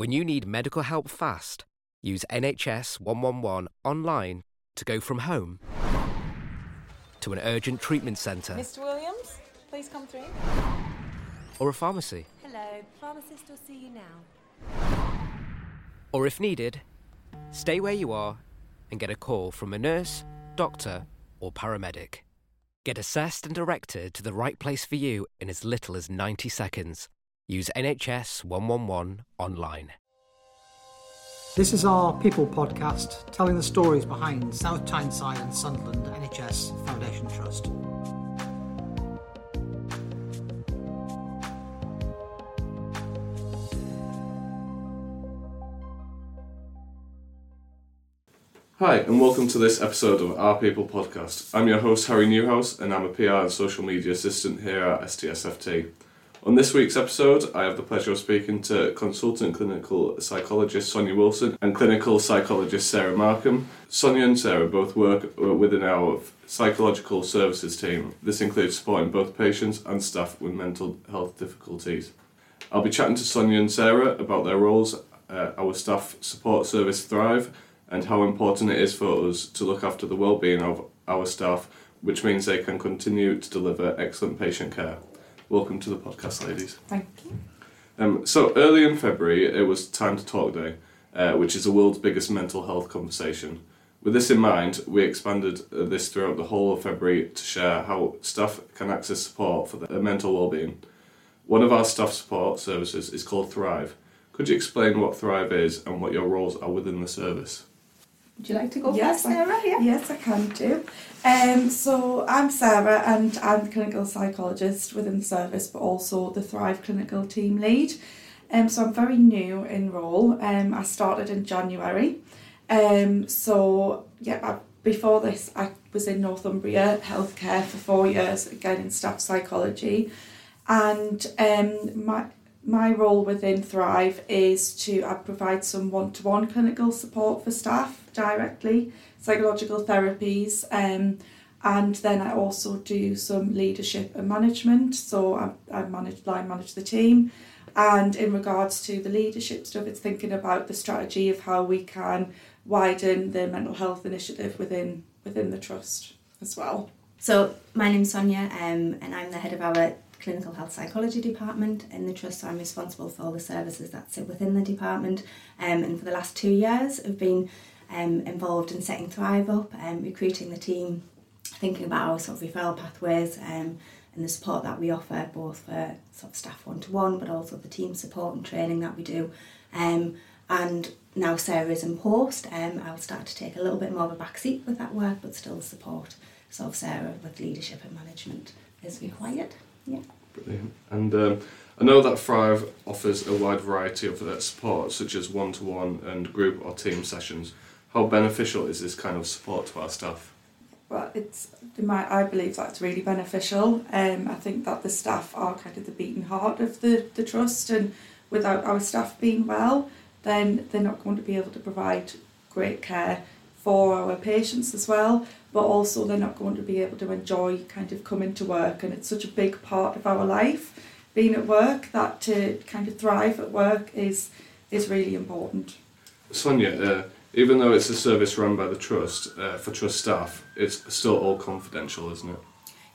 When you need medical help fast, use NHS 111 online to go from home to an urgent treatment centre Mr. Williams, please come through. or a pharmacy. Hello, pharmacist will see you now. Or if needed, stay where you are and get a call from a nurse, doctor, or paramedic. Get assessed and directed to the right place for you in as little as 90 seconds. Use NHS 111 online. This is our People podcast telling the stories behind South Tyneside and Sunderland NHS Foundation Trust. Hi, and welcome to this episode of Our People podcast. I'm your host, Harry Newhouse, and I'm a PR and social media assistant here at STSFT. On this week's episode, I have the pleasure of speaking to consultant clinical psychologist Sonia Wilson and clinical psychologist Sarah Markham. Sonia and Sarah both work within our psychological services team. This includes supporting both patients and staff with mental health difficulties. I'll be chatting to Sonia and Sarah about their roles, uh, our staff support service Thrive, and how important it is for us to look after the well-being of our staff, which means they can continue to deliver excellent patient care. Welcome to the podcast, ladies. Thank you. Um, so early in February, it was Time to Talk Day, uh, which is the world's biggest mental health conversation. With this in mind, we expanded uh, this throughout the whole of February to share how staff can access support for their mental well-being. One of our staff support services is called Thrive. Could you explain what Thrive is and what your roles are within the service? Would you like to go Yes, first, Sarah? Yeah. Yes, I can do. Um, so I'm Sarah and I'm the clinical psychologist within the service, but also the Thrive clinical team lead. Um, so I'm very new in role. Um, I started in January. Um, so yeah, I, before this, I was in Northumbria healthcare for four years, again in staff psychology, and um, my my role within Thrive is to I provide some one to one clinical support for staff directly, psychological therapies, um, and then I also do some leadership and management. So I, I manage line manage the team. And in regards to the leadership stuff, it's thinking about the strategy of how we can widen the mental health initiative within within the trust as well. So, my name's Sonia, um, and I'm the head of our clinical health psychology department in the trust. So I'm responsible for all the services that sit within the department. Um, and for the last two years, I've been um, involved in setting Thrive up, um, recruiting the team, thinking about our sort of referral pathways um, and the support that we offer, both for sort of staff one to one, but also the team support and training that we do. Um, and now Sarah is in post, um, I'll start to take a little bit more of a back seat with that work, but still support sort of Sarah with leadership and management is required. Yeah. Brilliant. And um, I know that Thrive offers a wide variety of uh, support, such as one to one and group or team sessions. How beneficial is this kind of support to our staff? Well, it's my I believe that's really beneficial. Um, I think that the staff are kind of the beating heart of the, the trust, and without our staff being well, then they're not going to be able to provide great care for our patients as well. But also, they're not going to be able to enjoy kind of coming to work, and it's such a big part of our life, being at work, that to kind of thrive at work is is really important. Sonia, uh, even though it's a service run by the trust uh, for trust staff, it's still all confidential, isn't it?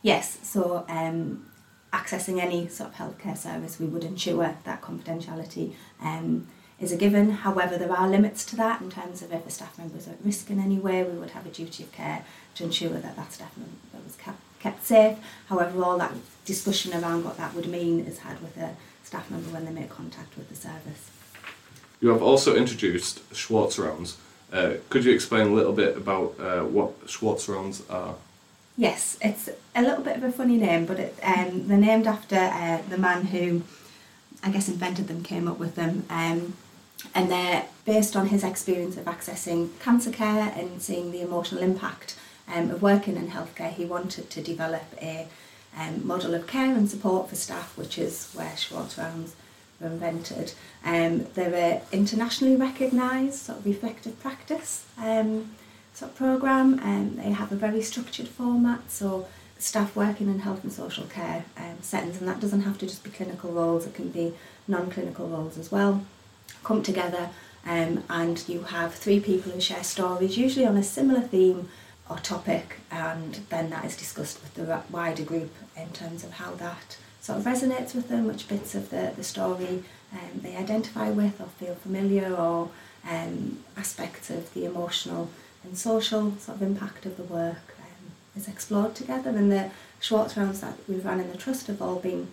Yes, so um, accessing any sort of healthcare service, we would ensure that confidentiality um, is a given. However, there are limits to that in terms of if a staff member is at risk in any way, we would have a duty of care to ensure that that staff member was kept, safe. However, all that discussion around what that would mean is had with a staff member when they make contact with the service. You have also introduced Schwartz rounds. Uh, could you explain a little bit about uh, what Schwartz rounds are? Yes, it's a little bit of a funny name, but it, um, they're named after uh, the man who, I guess, invented them, came up with them, um, and they're based on his experience of accessing cancer care and seeing the emotional impact um, of working in healthcare. He wanted to develop a um, model of care and support for staff, which is where Schwartz rounds were invented. Um, they're a internationally recognised sort of reflective practice um, sort of programme and they have a very structured format so staff working in health and social care um, settings and that doesn't have to just be clinical roles, it can be non-clinical roles as well. come together um, and you have three people who share stories, usually on a similar theme or topic, and then that is discussed with the wider group in terms of how that sort of resonates with them, which bits of the, the story um, they identify with or feel familiar, or um, aspects of the emotional and social sort of impact of the work um, is explored together. And the Schwartz rounds that we've run in the Trust have all been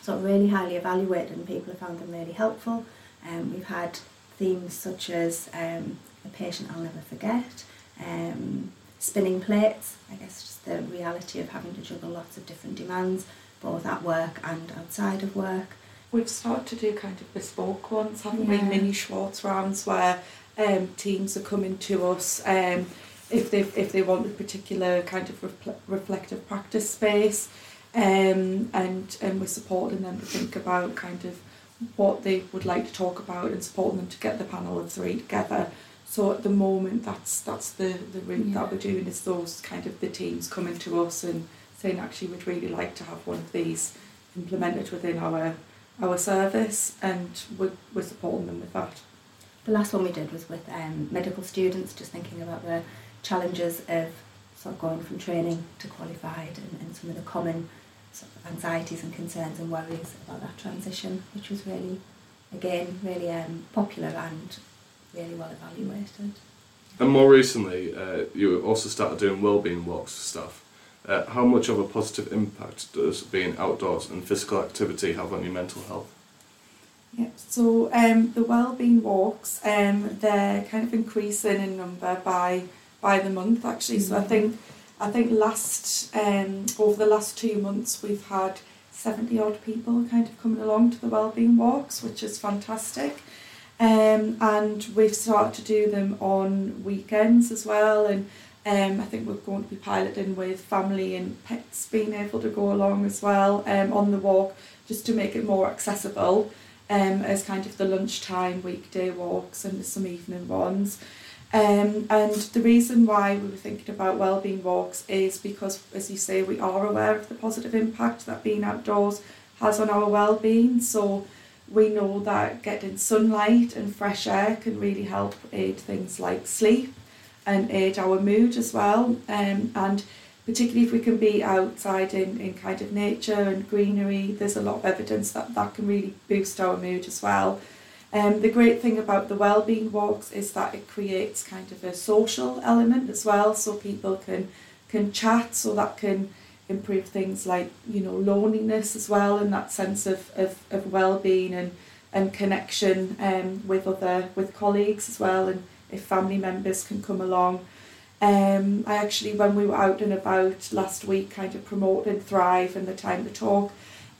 sort of really highly evaluated and people have found them really helpful. Um, we've had themes such as um, a patient I'll never forget, um, spinning plates, I guess just the reality of having to juggle lots of different demands, both at work and outside of work. We've started to do kind of bespoke ones, haven't we? Yeah. Mini Schwartz rounds where um, teams are coming to us um, if they if they want a particular kind of refle- reflective practice space, um, and and we're supporting them to think about kind of what they would like to talk about and supporting them to get the panel of three together. So at the moment, that's that's the the route Yeah. that we're doing is those kind of the teams coming to us and saying actually we'd really like to have one of these implemented within our our service and we're, we're supporting them with that. The last one we did was with um, medical students, just thinking about the challenges of sort of going from training to qualified and, and some of the common sort of anxieties and concerns and worries about that transition, which was really, again, really um, popular and really well evaluated. And more recently, uh, you also started doing wellbeing walks for staff. Uh, how much of a positive impact does being outdoors and physical activity have on your mental health? Yeah, so um, the wellbeing walks, um, they're kind of increasing in number by by the month actually. So I Mhm. think I think last um, over the last two months we've had seventy odd people kind of coming along to the wellbeing walks, which is fantastic. Um, and we've started to do them on weekends as well, and um, I think we're going to be piloting with family and pets being able to go along as well um, on the walk, just to make it more accessible um, as kind of the lunchtime weekday walks and some evening ones. Um, and the reason why we were thinking about wellbeing walks is because, as you say, we are aware of the positive impact that being outdoors has on our well-being. So we know that getting sunlight and fresh air can really help aid things like sleep and aid our mood as well. Um, and particularly if we can be outside in, in kind of nature and greenery, there's a lot of evidence that that can really boost our mood as well. Um, the great thing about the wellbeing walks is that it creates kind of a social element as well, so people can can chat, so that can improve things like you know loneliness as well, and that sense of of, of well-being and and connection um, with other with colleagues as well, and if family members can come along. Um, I actually, when we were out and about last week, kind of promoting Thrive and the Time to Talk,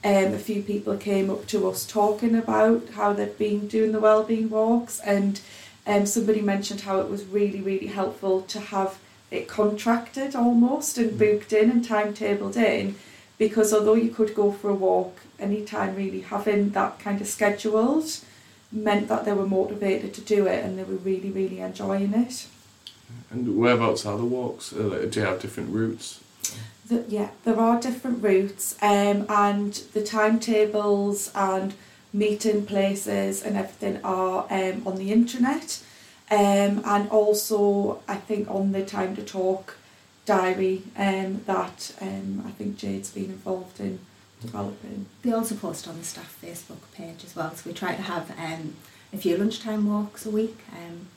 um, a few people came up to us talking about how they've been doing the wellbeing walks, and um, somebody mentioned how it was really, really helpful to have it contracted almost and booked in and timetabled in, because although you could go for a walk anytime, really having that kind of scheduled meant that they were motivated to do it and they were really, really enjoying it. And whereabouts are the walks? Uh, like, do you have different routes? The, yeah, there are different routes, um, and the timetables and meeting places and everything are um, on the internet, um, and also I think on the Time to Talk diary um, that um, I think Jade's been involved in developing. They also post on the staff Facebook page as well, so we try to have um, a few lunchtime walks a week, um,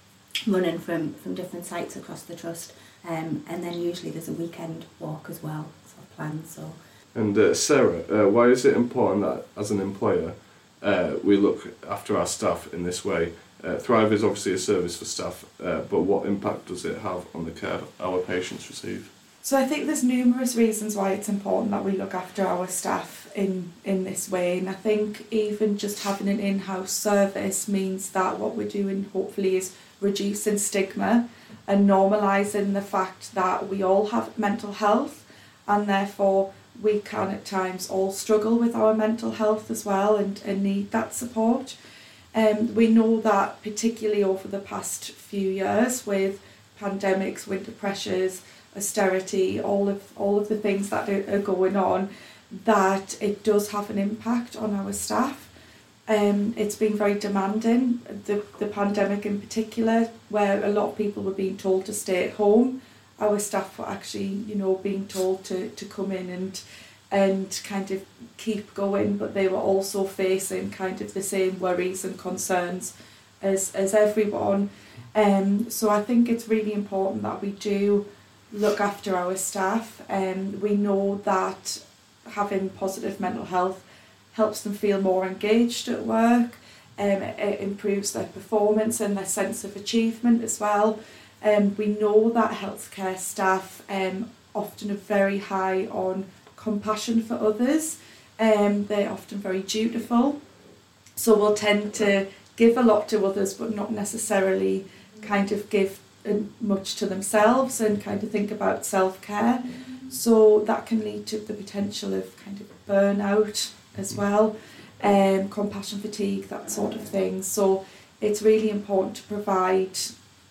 running from, from different sites across the trust, um, and then usually there's a weekend walk as well, sort of planned. So And uh, Sarah, uh, why is it important that as an employer uh, we look after our staff in this way? Uh, Thrive is obviously a service for staff, uh, but what impact does it have on the care our patients receive? So I think there's numerous reasons why it's important that we look after our staff in in this way, and I think even just having an in-house service means that what we're doing hopefully is reducing stigma and normalising the fact that we all have mental health, and therefore we can at times all struggle with our mental health as well and, and need that support. Um, we know that particularly over the past few years with pandemics, winter pressures, austerity, all of all of the things that are, are going on, that it does have an impact on our staff. Um, it's been very demanding, the, the pandemic in particular, where a lot of people were being told to stay at home. Our staff were actually, you know, being told to, to come in and and kind of keep going, but they were also facing kind of the same worries and concerns as, as everyone. Um, so I think it's really important that we do look after our staff. Um, we know that having positive mental health helps them feel more engaged at work. Um, it improves their performance and their sense of achievement as well. Um, we know that healthcare staff um, often are very high on compassion for others. Um, they're often very dutiful. So we'll tend to give a lot to others but not necessarily kind of give much to themselves and kind of think about self-care. So that can lead to the potential of kind of burnout as well, um, compassion fatigue, that sort of thing. So it's really important to provide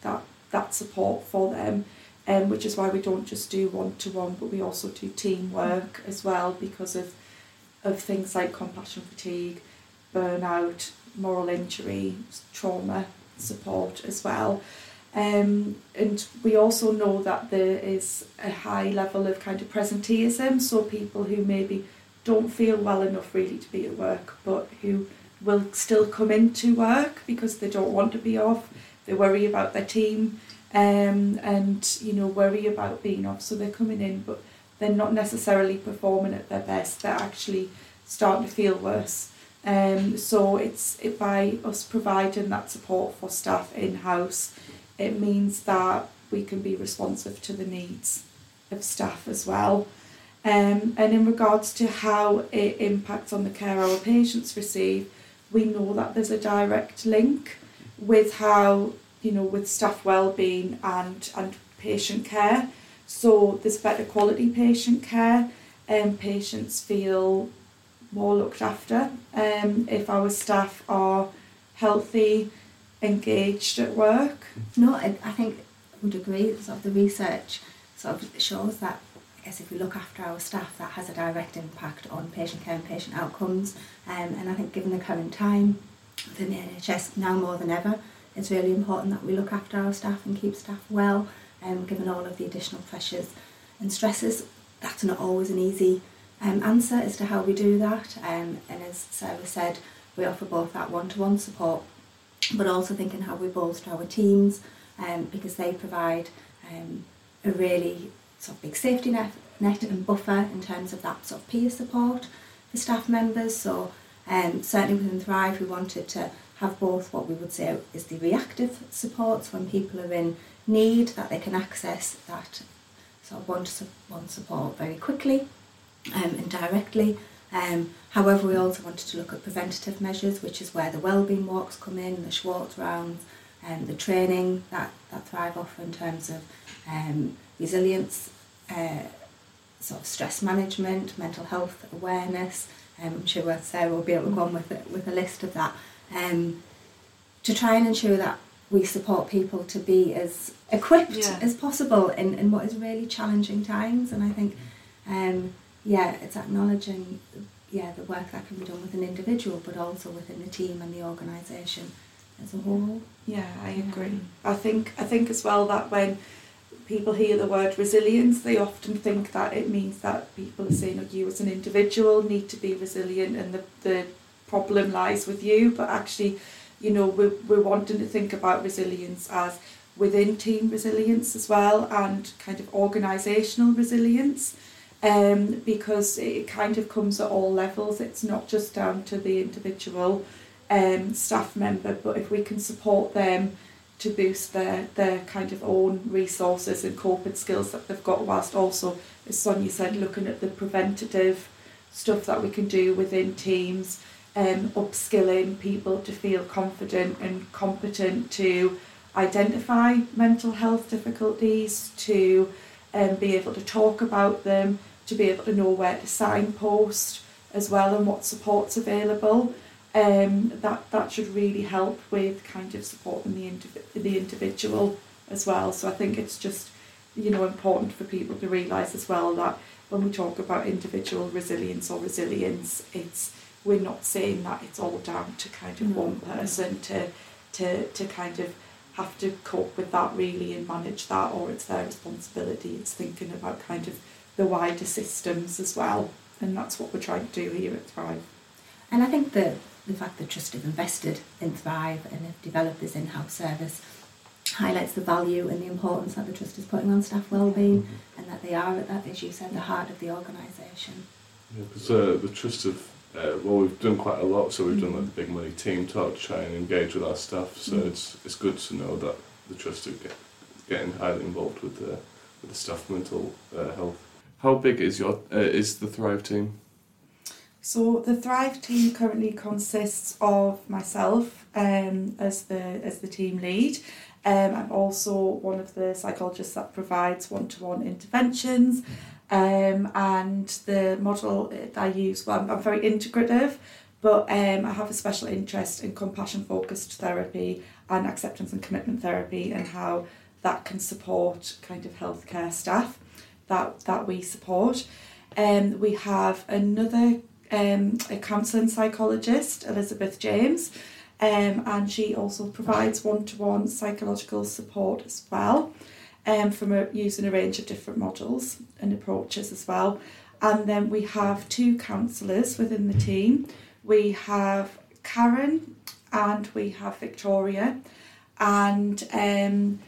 that that support for them, um, which is why we don't just do one to one, but we also do teamwork as well because of of things like compassion fatigue, burnout, moral injury, trauma support as well. Um, and we also know that there is a high level of kind of presenteeism, so people who maybe don't feel well enough really to be at work, but who will still come into work because they don't want to be off. They worry about their team, um, and you know worry about being off. So they're coming in, but they're not necessarily performing at their best. They're actually starting to feel worse. Um, so it's it, by us providing that support for staff in house, it means that we can be responsive to the needs of staff as well. Um, and in regards to how it impacts on the care our patients receive, we know that there's a direct link with how, you know, with staff well-being and, and patient care. So there's better quality patient care and patients feel more looked after. Um, if our staff are healthy, engaged at work. No, I, I think I would agree. Sort of the research sort of shows that I guess if we look after our staff, that has a direct impact on patient care and patient outcomes. Um, and I think given the current time within the NHS, now more than ever, it's really important that we look after our staff and keep staff well, um, given all of the additional pressures and stresses. That's not always an easy um, answer as to how we do that. Um, and as Sarah said, we offer both that one-to-one support, but also thinking how we bolster our teams um, because they provide um, a really sort of big safety net, net and buffer in terms of that sort of peer support for staff members. So um, certainly within Thrive we wanted to have both what we would say is the reactive supports when people are in need that they can access that sort of one-to-one support very quickly um, and directly. Um, however, we also wanted to look at preventative measures, which is where the wellbeing walks come in, the Schwartz rounds, and um, the training that, that Thrive offer in terms of um, resilience, uh, sort of stress management, mental health awareness. Um, I'm sure Sarah will be able to go on with a, with a list of that. Um, to try and ensure that we support people to be as equipped Yeah. as possible in, in what is really challenging times. And I think, um, yeah, it's acknowledging yeah the work that can be done with an individual, but also within the team and the organisation as a whole. Yeah, I agree. I think I think as well that when people hear the word resilience, they often think that it means that people are saying, "Oh, you as an individual need to be resilient, and the the problem lies with you." But actually, you know, we're we're wanting to think about resilience as within team resilience as well, and kind of organisational resilience. Um, because it kind of comes at all levels. It's not just down to the individual um, staff member, but if we can support them to boost their, their kind of own resources and coping skills that they've got, whilst also, as Sonia said, looking at the preventative stuff that we can do within teams, um, upskilling people to feel confident and competent to identify mental health difficulties, to um, be able to talk about them, to be able to know where to signpost as well and what support's available um, that that should really help with kind of supporting the indiv- the individual as well. So I think it's just you know important for people to realise as well that when we talk about individual resilience or resilience, it's we're not saying that it's all down to kind of No. one person to to to kind of have to cope with that really and manage that or it's their responsibility. It's thinking about kind of the wider systems as well. And that's what we're trying to do here at Thrive. And I think that the fact that Trust have invested in Thrive and have developed this in-house service highlights the value and the importance that the Trust is putting on staff wellbeing and that they are at that, as you said, the heart of the organisation. Yeah because uh, the trust have, uh, well, we've done quite a lot. So we've done like the big money team talk to try and engage with our staff. So Mm. it's it's good to know that the trust are get, getting highly involved with the with the staff mental uh, health. How big is your uh, is the Thrive team? So the Thrive team currently consists of myself um, as the as the team lead. Um, I'm also one of the psychologists that provides one-to-one interventions. Um, and the model that I use, well, I'm, I'm very integrative, but um, I have a special interest in compassion-focused therapy and acceptance and commitment therapy and how that can support kind of healthcare staff that that we support. Um, we have another um, a counselling psychologist, Elizabeth James, um, and she also provides one-to-one psychological support as well, um, from a, using a range of different models and approaches as well. And then we have two counsellors within the team. We have Karen and we have Victoria, and um,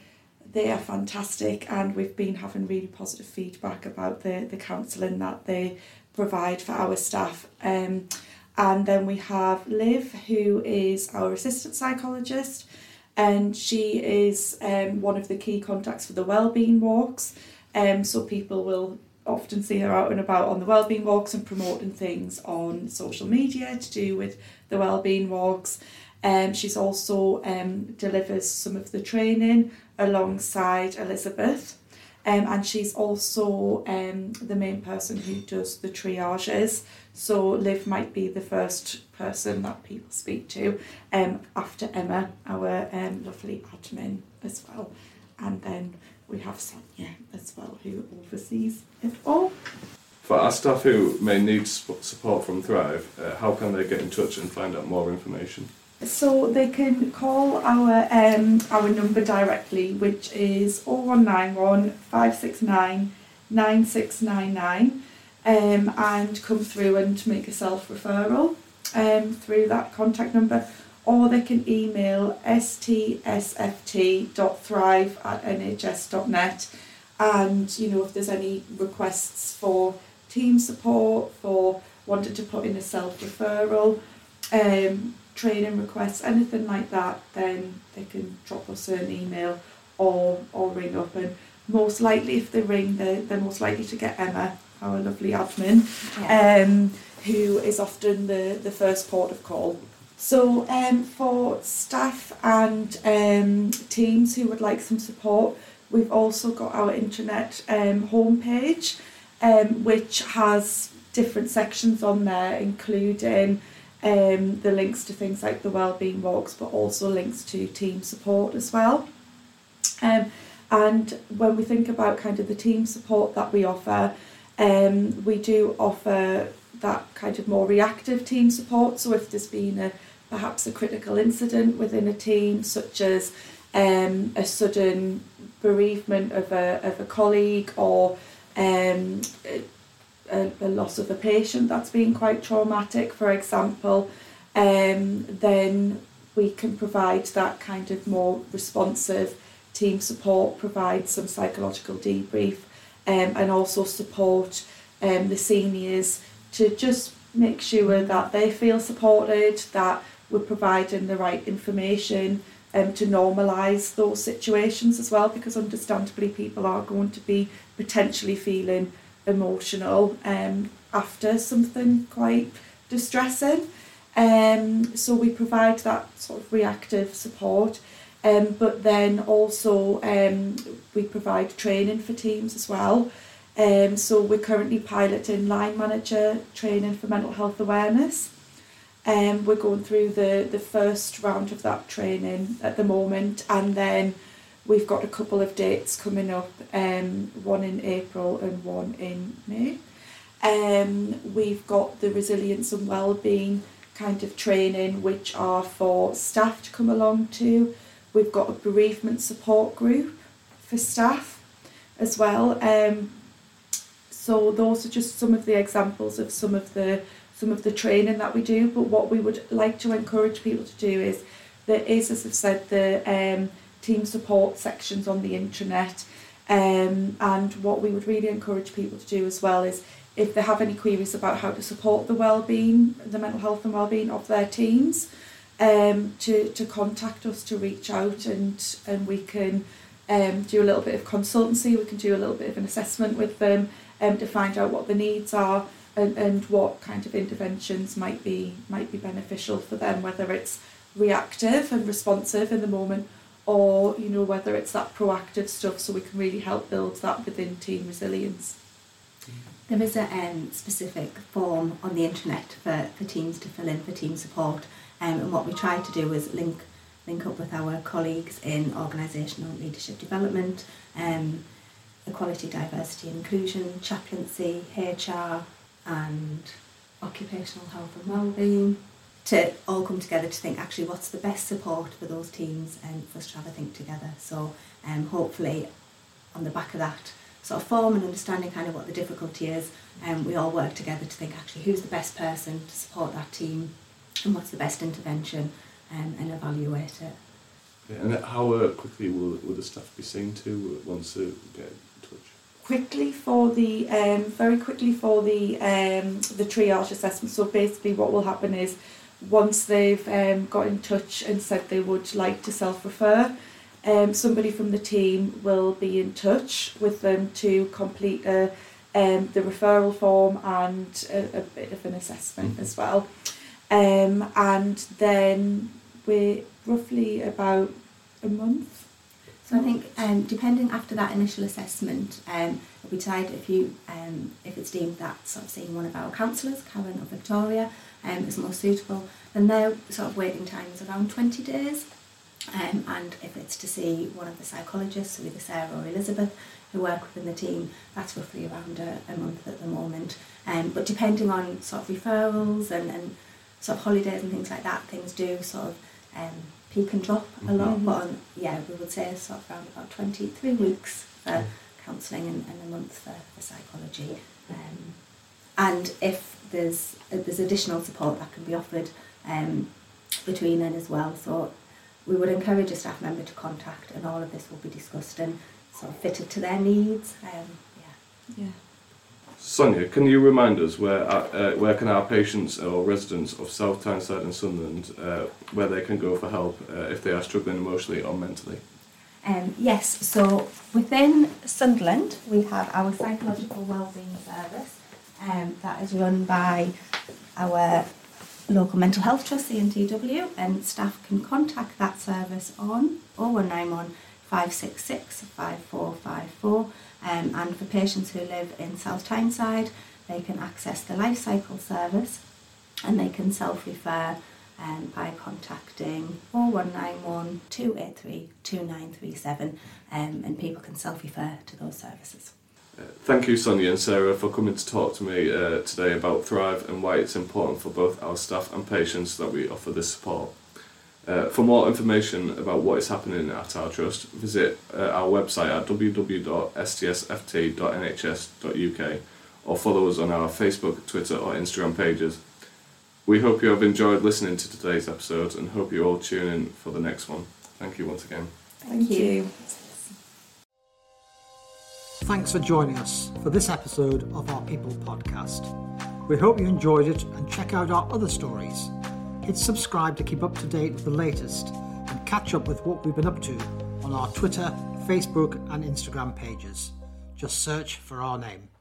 they are fantastic. And we've been having really positive feedback about the the counselling that they provide for our staff. Um, and then we have Liv, who is our assistant psychologist, and she is um, one of the key contacts for the wellbeing walks. Um, so people will often see her out and about on the wellbeing walks and promoting things on social media to do with the wellbeing walks. Um, she's also um, delivers some of the training alongside Elizabeth. Um, and she's also um, the main person who does the triages. So Liv might be the first person that people speak to um, after Emma, our um, lovely admin as well. And then we have Sonia as well who oversees it all. For our staff who may need support from Thrive, uh, how can they get in touch and find out more information? So they can call our um, our number directly, which is 0191 569 9699, um, and come through and make a self referral um, through that contact number, or they can email stsft.thrive at nhs.net. And you know, if there's any requests for team support, for wanting to put in a self referral, um, training requests, anything like that, then they can drop us an email or or ring up. And most likely, if they ring, they're, they're most likely to get Emma, our lovely admin, um, who is often the, the first port of call. So um, for staff and um, teams who would like some support, we've also got our internet um, homepage, um, which has different sections on there, including um, the links to things like the wellbeing walks, but also links to team support as well. Um, and when we think about kind of the team support that we offer, um, we do offer that kind of more reactive team support. So if there's been a perhaps a critical incident within a team, such as um, a sudden bereavement of a, of a colleague or um, a, a loss of a patient that's been quite traumatic, for example, um, then we can provide that kind of more responsive team support, provide some psychological debrief, um, and also support um, the seniors to just make sure that they feel supported, that we're providing the right information um, to normalise those situations as well, because understandably people are going to be potentially feeling emotional um, after something quite distressing. Um, so we provide that sort of reactive support, um, but then also um, we provide training for teams as well. Um, so we're currently piloting line manager training for mental health awareness. Um, we're going through the, the first round of that training at the moment, and then we've got a couple of dates coming up, um, one in April and one in May. Um, we've got the resilience and well-being kind of training, which are for staff to come along to. We've got a bereavement support group for staff as well. Um, so those are just some of the examples of some of the some of the training that we do. But what we would like to encourage people to do is there is, as I've said, the um, team support sections on the intranet. Um, and what we would really encourage people to do as well is if they have any queries about how to support the well-being, the mental health and well-being of their teams, um, to, to contact us, to reach out and, and we can um, do a little bit of consultancy, we can do a little bit of an assessment with them um, to find out what the needs are and, and what kind of interventions might be might be beneficial for them, whether it's reactive and responsive in the moment or you know whether it's that proactive stuff so we can really help build that within team resilience. There is a um, specific form on the internet for, for teams to fill in for team support um, and what we try to do is link link up with our colleagues in organisational leadership development, um, equality, diversity inclusion, chaplaincy, HR and occupational health and wellbeing to all come together to think actually what's the best support for those teams and for us to have a think together. So um, hopefully on the back of that sort of form and understanding kind of what the difficulty is, um, we all work together to think actually who's the best person to support that team and what's the best intervention um, and evaluate it. Yeah, and how uh, quickly will, will the staff be seen to once they get in touch? quickly for the um, very quickly for the um, the triage assessment. So basically, what will happen is once they've um, got in touch and said they would like to self refer, um, somebody from the team will be in touch with them to complete a, um, the referral form and a, a bit of an assessment as well. Um, and then we're roughly about a month So I think um, depending after that initial assessment, um, we decide if you um, if it's deemed that sort of seeing one of our counsellors, Karen or Victoria, um, is more suitable, then their sort of waiting time is around 20 days. Um, and if it's to see one of the psychologists, either Sarah or Elizabeth, who work within the team, that's roughly around a, a month at the moment. Um, but depending on sort of referrals and, and sort of holidays and things like that, things do sort of um, peak and drop a lot. Mhm. But on, yeah, we would say sort of around about 23 weeks for Mm. counselling and, and a month for, for psychology. Um, and if there's if there's additional support that can be offered um, between then as well. So we would encourage a staff member to contact, and all of this will be discussed and sort of fitted to their needs. Um, yeah. Yeah. Sonia, can you remind us where uh, uh, where can our patients or residents of South Tyneside and Sunderland uh, where they can go for help uh, if they are struggling emotionally or mentally? Um, yes, so within Sunderland we have our psychological wellbeing service um, that is run by our local mental health trust, CNTW, and staff can contact that service on 0191 566 5454. Um, and for patients who live in South Tyneside, they can access the life cycle service and they can self refer um, by contacting 0191 283 2937 um, and people can self refer to those services. Uh, thank you, Sonia and Sarah, for coming to talk to me uh, today about Thrive and why it's important for both our staff and patients that we offer this support. Uh, for more information about what is happening at our trust, visit uh, our website at www.stsft.nhs.uk or follow us on our Facebook, Twitter, or Instagram pages. We hope you have enjoyed listening to today's episode and hope you all tune in for the next one. Thank you once again. Thank you. Thanks for joining us for this episode of our People podcast. We hope you enjoyed it and check out our other stories. Hit subscribe to keep up to date with the latest and catch up with what we've been up to on our Twitter, Facebook, and Instagram pages. Just search for our name.